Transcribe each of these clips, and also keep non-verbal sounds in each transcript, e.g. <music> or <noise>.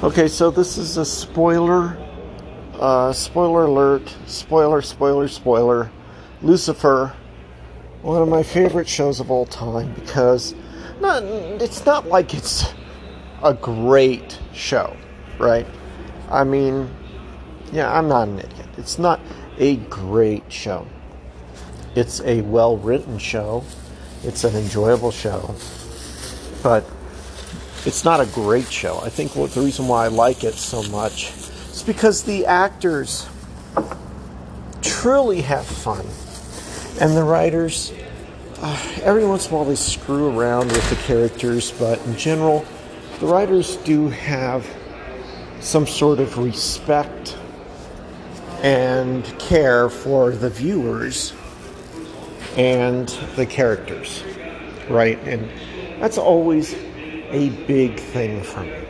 Okay, so this is a spoiler. Uh, spoiler alert. Spoiler, spoiler, spoiler. Lucifer, one of my favorite shows of all time because not, it's not like it's a great show, right? I mean, yeah, I'm not an idiot. It's not a great show. It's a well written show, it's an enjoyable show, but it's not a great show. I think the reason why I like it so much is because the actors truly have fun, and the writers. Uh, every once in a while they screw around with the characters, but in general, the writers do have some sort of respect and care for the viewers and the characters, right? And that's always a big thing for me.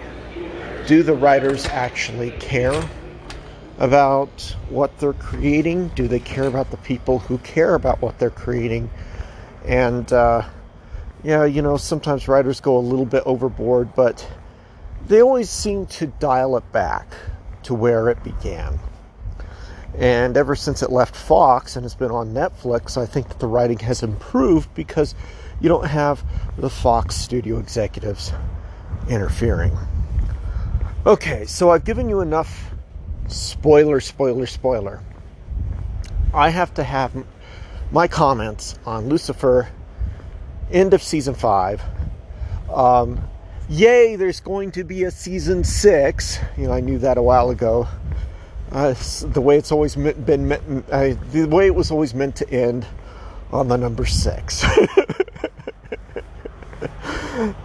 Do the writers actually care about what they're creating? Do they care about the people who care about what they're creating? And, uh, yeah, you know, sometimes writers go a little bit overboard, but they always seem to dial it back to where it began. And ever since it left Fox and has been on Netflix, I think that the writing has improved because you don't have the Fox studio executives interfering. Okay, so I've given you enough spoiler, spoiler, spoiler. I have to have my comments on Lucifer, end of season five. Um, yay, there's going to be a season six. You know, I knew that a while ago. Uh, the way it's always been, uh, the way it was always meant to end on the number six. <laughs>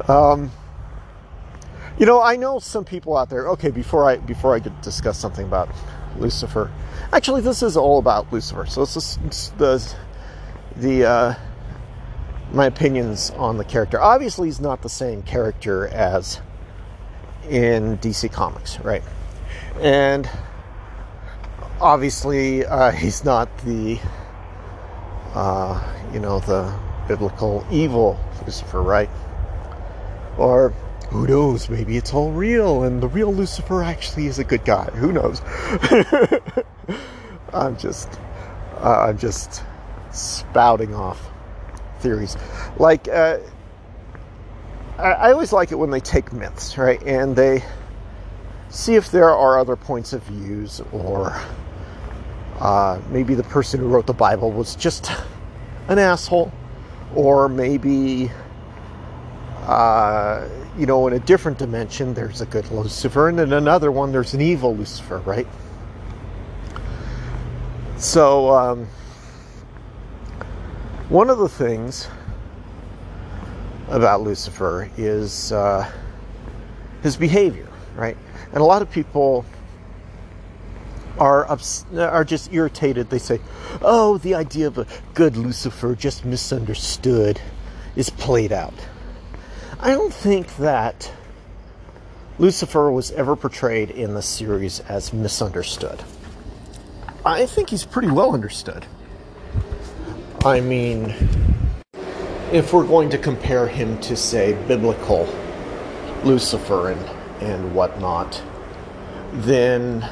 um, you know, I know some people out there. Okay, before I before I discuss something about Lucifer, actually, this is all about Lucifer. So this is the the uh, my opinions on the character. Obviously, he's not the same character as in DC Comics, right? And obviously, uh, <laughs> he's not the uh, you know the biblical evil Lucifer, right? Or who knows? Maybe it's all real, and the real Lucifer actually is a good guy. Who knows? <laughs> I'm just, uh, I'm just spouting off theories. Like, uh, I, I always like it when they take myths, right, and they see if there are other points of views, or uh, maybe the person who wrote the Bible was just an asshole, or maybe, uh, you know, in a different dimension, there's a good Lucifer, and in another one, there's an evil Lucifer, right? So, um, one of the things about Lucifer is uh, his behavior, right? And a lot of people are ups- are just irritated. They say, "Oh, the idea of a good Lucifer just misunderstood is played out." I don't think that Lucifer was ever portrayed in the series as misunderstood. I think he's pretty well understood. I mean, if we're going to compare him to, say, biblical Lucifer and, and whatnot, then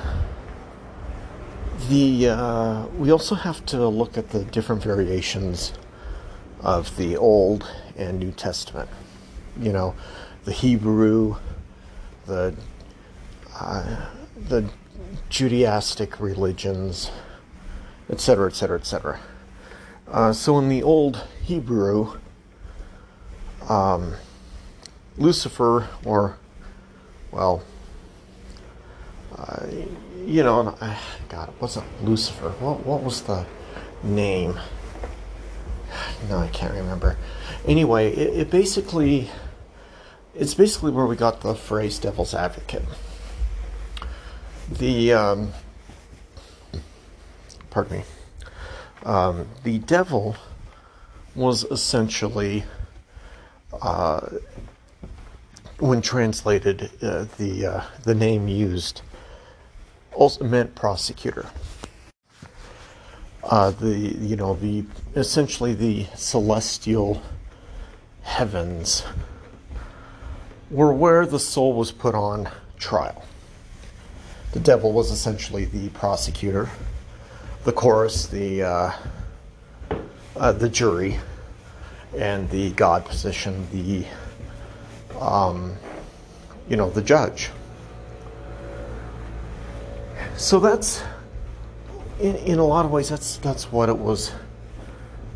the uh, we also have to look at the different variations of the Old and New Testament. You know, the Hebrew, the uh, the Judaistic religions, etc., etc., etc. So in the Old Hebrew, um, Lucifer, or well, uh, you know, God, it wasn't Lucifer. What what was the name? No, I can't remember. Anyway, it, it basically it's basically where we got the phrase "devil's advocate." The um, pardon me. Um, the devil was essentially, uh, when translated, uh, the uh, the name used also meant prosecutor. Uh, the you know the essentially the celestial heavens were where the soul was put on trial. The devil was essentially the prosecutor, the chorus, the uh, uh, the jury, and the God position, the um, you know the judge. So that's in, in a lot of ways that's that's what it was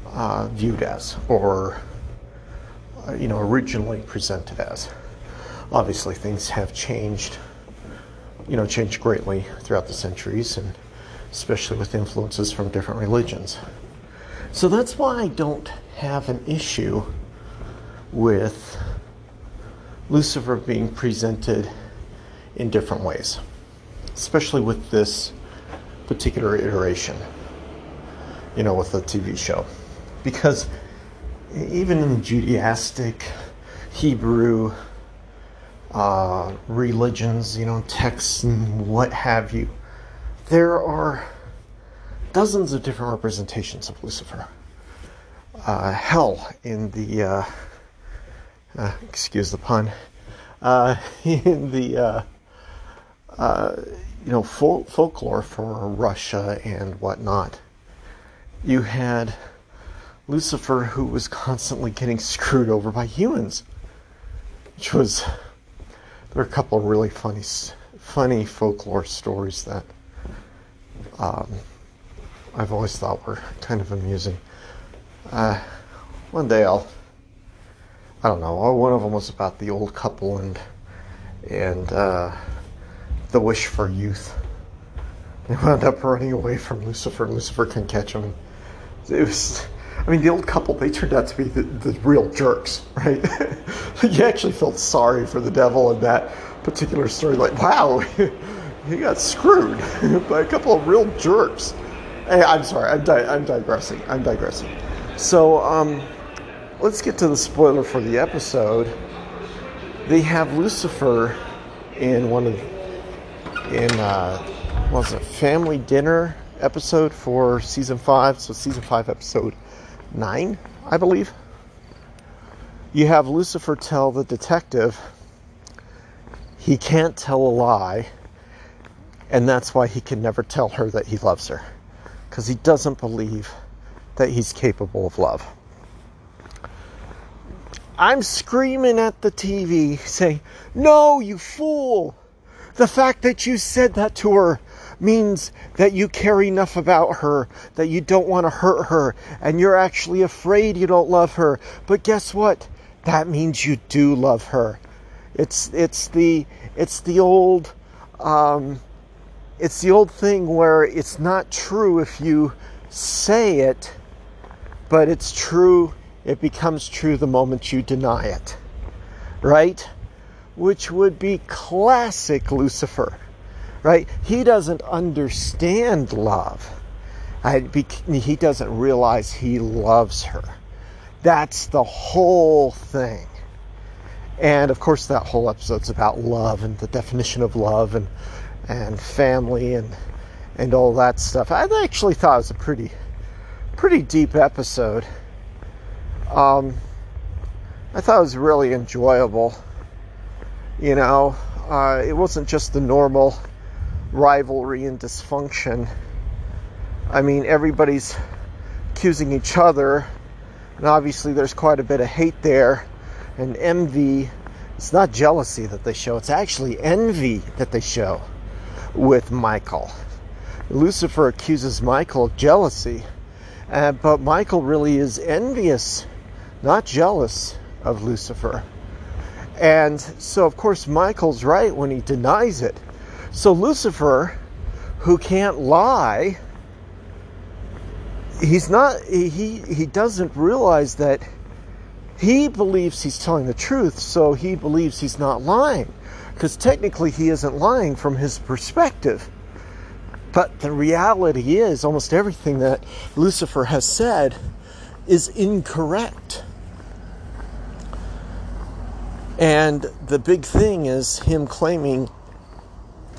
uh, viewed as, or uh, you know originally presented as. Obviously, things have changed, you know, changed greatly throughout the centuries, and especially with influences from different religions. So that's why I don't have an issue with Lucifer being presented in different ways, especially with this particular iteration, you know, with the TV show. Because even in the Judaistic, Hebrew uh, religions, you know, texts and what have you, there are dozens of different representations of Lucifer. Uh, hell in the, uh, uh, excuse the pun, uh, <laughs> in the, uh, you know, fol- folklore for Russia and whatnot, you had Lucifer who was constantly getting screwed over by humans, which was, there are a couple really funny, funny folklore stories that, um, I've always thought were kind of amusing. Uh, one day I'll, I don't know. One of them was about the old couple and and uh, the wish for youth. <laughs> They wound up running away from Lucifer. Lucifer can catch them. It was, I mean, the old couple they turned out to be the, the real jerks, <laughs> right? <laughs> you actually felt sorry for the devil in that particular story. Like, wow, he got screwed by a couple of real jerks. Hey, I'm sorry. I'm, di- I'm digressing. I'm digressing. So, um, let's get to the spoiler for the episode. They have Lucifer in one of in uh, was a Family Dinner episode for season five. So season five, episode nine, I believe. You have Lucifer tell the detective he can't tell a lie, and that's why he can never tell her that he loves her because he doesn't believe that he's capable of love. I'm screaming at the TV saying, No, you fool! The fact that you said that to her means that you care enough about her that you don't want to hurt her and you're actually afraid you don't love her. But guess what? That means you do love her. It's it's the it's the old um, it's the old thing where it's not true if you say it, but it's true, it becomes true the moment you deny it. Right? Which would be classic Lucifer. Right? He doesn't understand love. he doesn't realize he loves her. That's the whole thing. And of course, that whole episode's about love and the definition of love and and family and and all that stuff. I actually thought it was a pretty pretty deep episode. Um, I thought it was really enjoyable. You know, uh, it wasn't just the normal rivalry and dysfunction. I mean, everybody's accusing each other, and obviously there's quite a bit of hate there and envy. It's not jealousy that they show, it's actually envy that they show with Michael. Lucifer accuses Michael of jealousy, uh, but Michael really is envious, not jealous of Lucifer. And so, of course, Michael's right when he denies it. So, Lucifer, who can't lie, he's not, he, he doesn't realize that he believes he's telling the truth, so he believes he's not lying because technically he isn't lying from his perspective. But the reality is, almost everything that Lucifer has said is incorrect. And the big thing is him claiming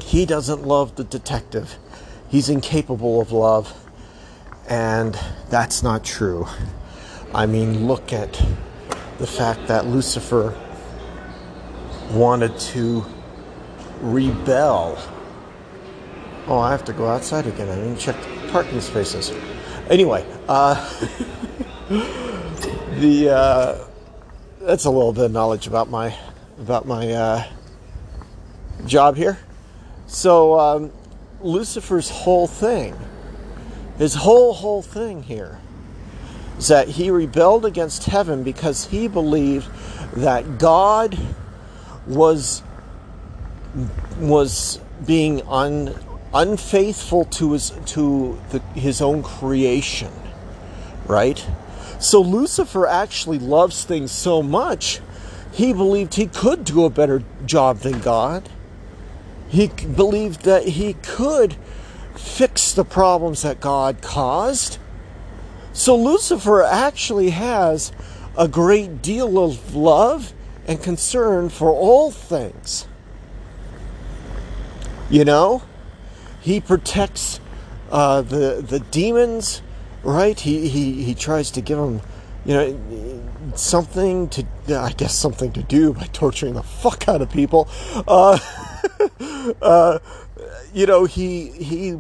he doesn't love the detective, he's incapable of love. And that's not true. I mean, look at the fact that Lucifer wanted to rebel. Oh, I have to go outside again. I didn't check the parking spaces. Anyway, uh, <laughs> the uh, that's a little bit of knowledge about my about my uh, job here. So um, Lucifer's whole thing, his whole whole thing here, is that he rebelled against heaven because he believed that God was was being un, unfaithful to his to the, his own creation, right? So Lucifer actually loves things so much, he believed he could do a better job than God. He believed that he could fix the problems that God caused. So Lucifer actually has a great deal of love and concern for all things. You know, he protects uh, the the demons, right? He, he he tries to give him, you know, something to I guess something to do by <laughs> torturing the fuck out of people. Uh, <laughs> uh, you know, he he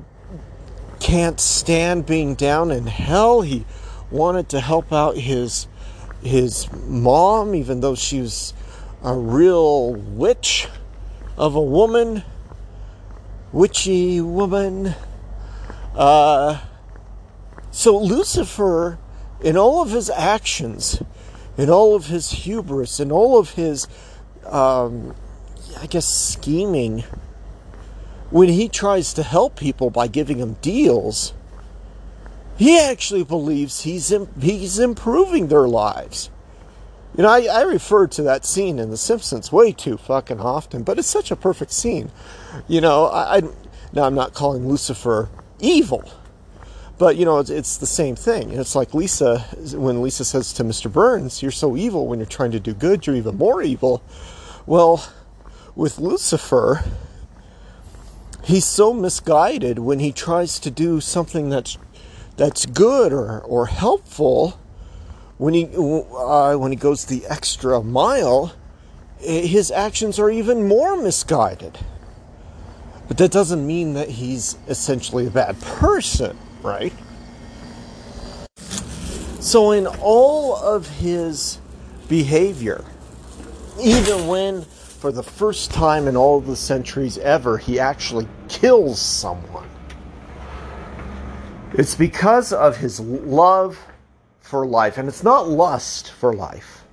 can't stand being down in hell. He wanted to help out his his mom, even though she was a real witch of a woman, witchy woman. Uh, so Lucifer, in all of his actions, in all of his hubris, in all of his, um, I guess, scheming, when he tries to help people by giving them deals, he actually believes he's he's improving their lives. You know, I, I refer to that scene in The Simpsons way too fucking often, but it's such a perfect scene. You know, I, I now I'm not calling Lucifer evil, but you know, it's, it's the same thing. It's like Lisa when Lisa says to Mr. Burns, "You're so evil when you're trying to do good. You're even more evil." Well, with Lucifer, he's so misguided when he tries to do something that's that's good or, or helpful when he uh, when he goes the extra mile his actions are even more misguided but that doesn't mean that he's essentially a bad person right so in all of his behavior even when for the first time in all the centuries ever he actually kills someone it's because of his love for life. And it's not lust for life,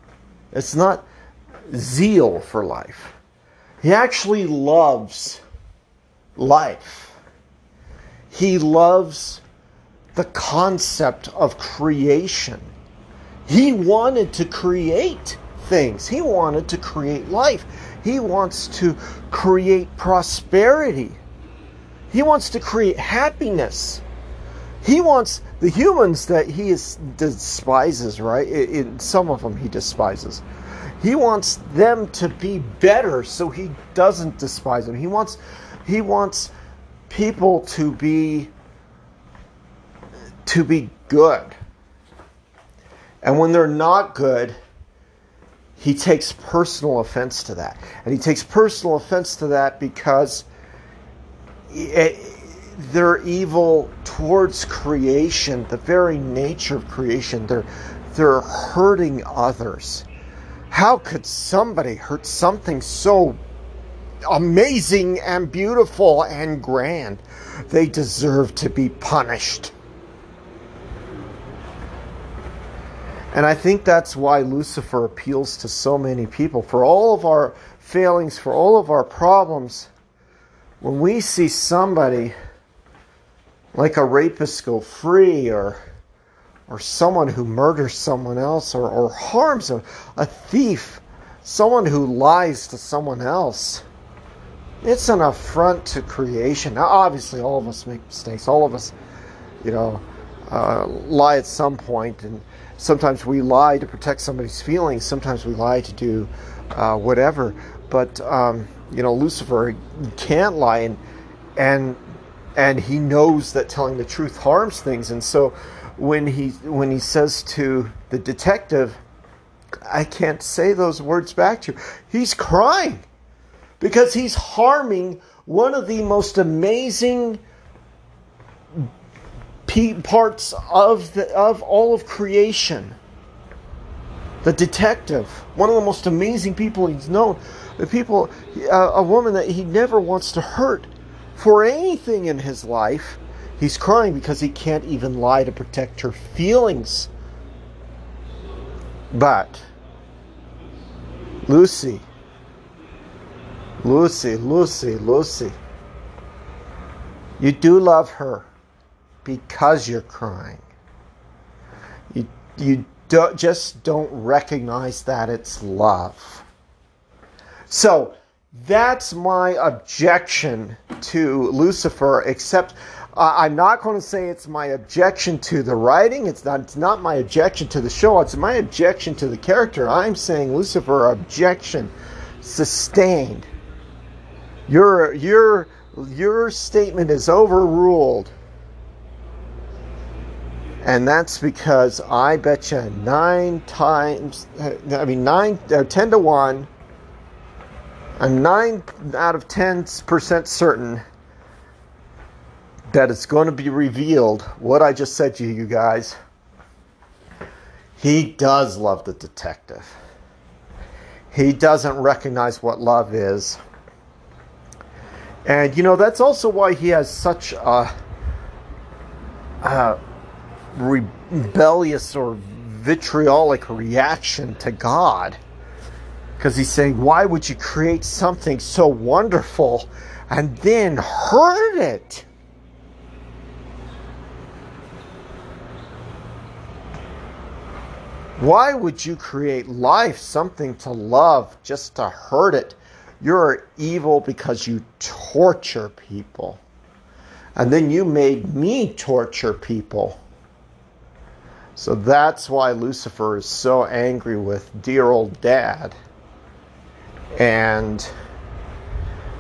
it's not zeal for life. He actually loves life. He loves the concept of creation. He wanted to create things. He wanted to create life. He wants to create prosperity. He wants to create happiness. He wants the humans that he is, despises, right? In some of them he despises. He wants them to be better so he doesn't despise them. He wants he wants people to be to be good. And when they're not good, he takes personal offense to that. And he takes personal offense to that because it, they're evil towards creation, the very nature of creation. They're they're hurting others. How could somebody hurt something so amazing and beautiful and grand? They deserve to be punished. And I think that's why Lucifer appeals to so many people. For all of our failings, for all of our problems, when we see somebody like a rapist go free or or someone who murders someone else or, or harms a, a thief, someone who lies to someone else. It's an affront to creation. Now, obviously, all of us make mistakes. All of us, you know, uh, lie at some point, and sometimes we lie to protect somebody's feelings. Sometimes we lie to do uh, whatever. But um, you know, Lucifer can't lie, and and and he knows that telling the truth harms things and so when he when he says to the detective i can't say those words back to you he's crying because he's harming one of the most amazing parts of the, of all of creation. The detective, one of the most amazing people he's known, the people, uh, a woman that he never wants to hurt for anything in his life. He's crying because he can't even lie to protect her feelings. But Lucy, Lucy, Lucy, Lucy, you do love her because you're crying. You, you don't, just don't recognize that it's love. So that's my objection to Lucifer, except uh, I'm not going to say it's my objection to the writing. It's not, it's not my objection to the show. It's my objection to the character. I'm saying Lucifer objection sustained. Your, your, your statement is overruled. And that's because I bet you nine times, I mean, nine, uh, 10 to 1, I'm 9 out of 10% certain that it's going to be revealed what I just said to you guys. He does love the detective. He doesn't recognize what love is. And, you know, that's also why he has such a, a rebellious or vitriolic reaction to God. Because he's saying, why would you create something so wonderful and then hurt it? Why would you create life, something to love, just to hurt it? You're evil because you torture people. And then you made me torture people. So that's why Lucifer is so angry with dear old dad. And,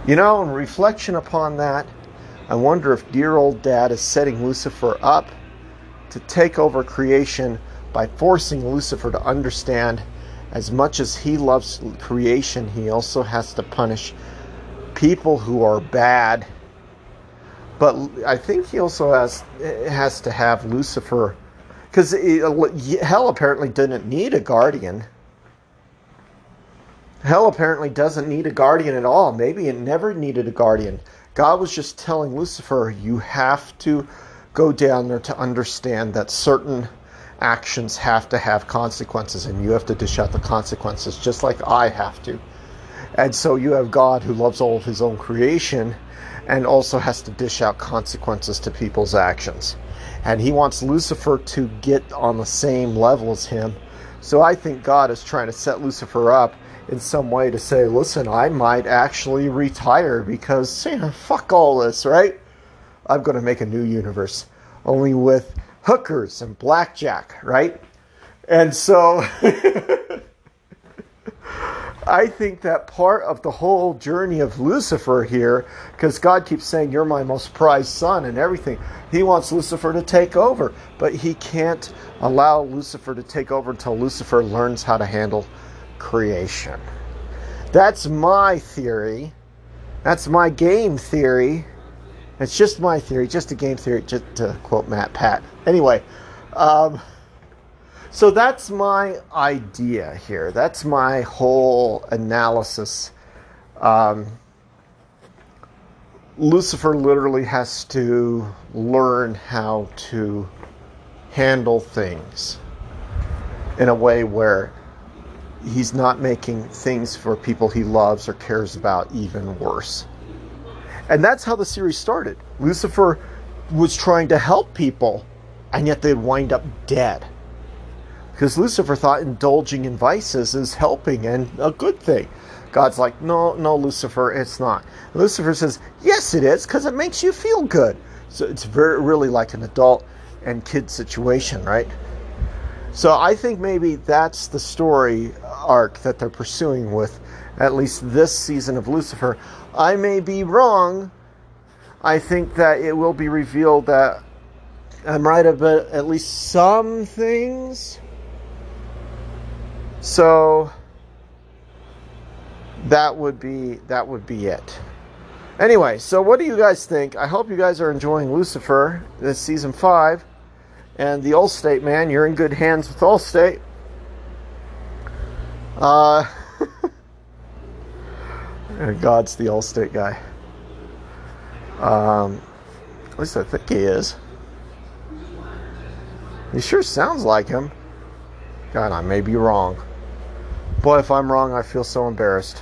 you know, in reflection upon that, I wonder if dear old dad is setting Lucifer up to take over creation by forcing Lucifer to understand as much as he loves creation, he also has to punish people who are bad. But I think he also has has to have Lucifer because hell apparently didn't need a guardian. Hell apparently doesn't need a guardian at all. Maybe it never needed a guardian. God was just telling Lucifer, you have to go down there to understand that certain actions have to have consequences and you have to dish out the consequences just like I have to. And so you have God who loves all of his own creation and also has to dish out consequences to people's actions and he wants Lucifer to get on the same level as him. So I think God is trying to set Lucifer up in some way to say, listen, I might actually retire because you know, fuck all this, right? I'm going to make a new universe, only with hookers and blackjack, right? And so <laughs> I think that part of the whole journey of Lucifer here, because God keeps saying, You're my most prized son and everything, he wants Lucifer to take over. But he can't allow Lucifer to take over until Lucifer learns how to handle creation. That's my theory. That's my game theory. It's just my theory, just a game theory, just to quote MatPat. Anyway, um, so that's my idea here. That's my whole analysis. Um, Lucifer literally has to learn how to handle things in a way where he's not making things for people he loves or cares about even worse. And that's how the series started. Lucifer was trying to help people, and yet they'd wind up dead. Because Lucifer thought indulging in vices is helping and a good thing. God's like, no, no, Lucifer, it's not. Lucifer says, yes, it is, because it makes you feel good. So it's very, really like an adult and kid situation, right? So I think maybe that's the story arc that they're pursuing with at least this season of Lucifer. I may be wrong. I think that it will be revealed that uh, I'm right about at least some things so that would be that would be it. Anyway, so what do you guys think? I hope you guys are enjoying Lucifer this season five, and the Allstate man. You're in good hands with Allstate. Uh, <laughs> God's the Allstate guy. Um, at least I think he is. He sure sounds like him. God, I may be wrong. Boy, if I'm wrong, I feel so embarrassed.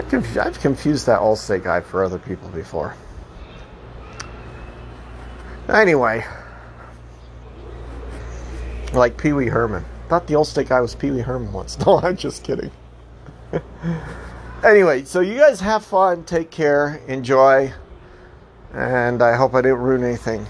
I've confused that Allstate guy for other people before. Anyway, like Pee Wee Herman. Thought the Allstate guy was Pee Wee Herman once. <laughs> No, I'm just kidding. <laughs> anyway, so you guys have fun, take care, enjoy, and I hope I didn't ruin anything.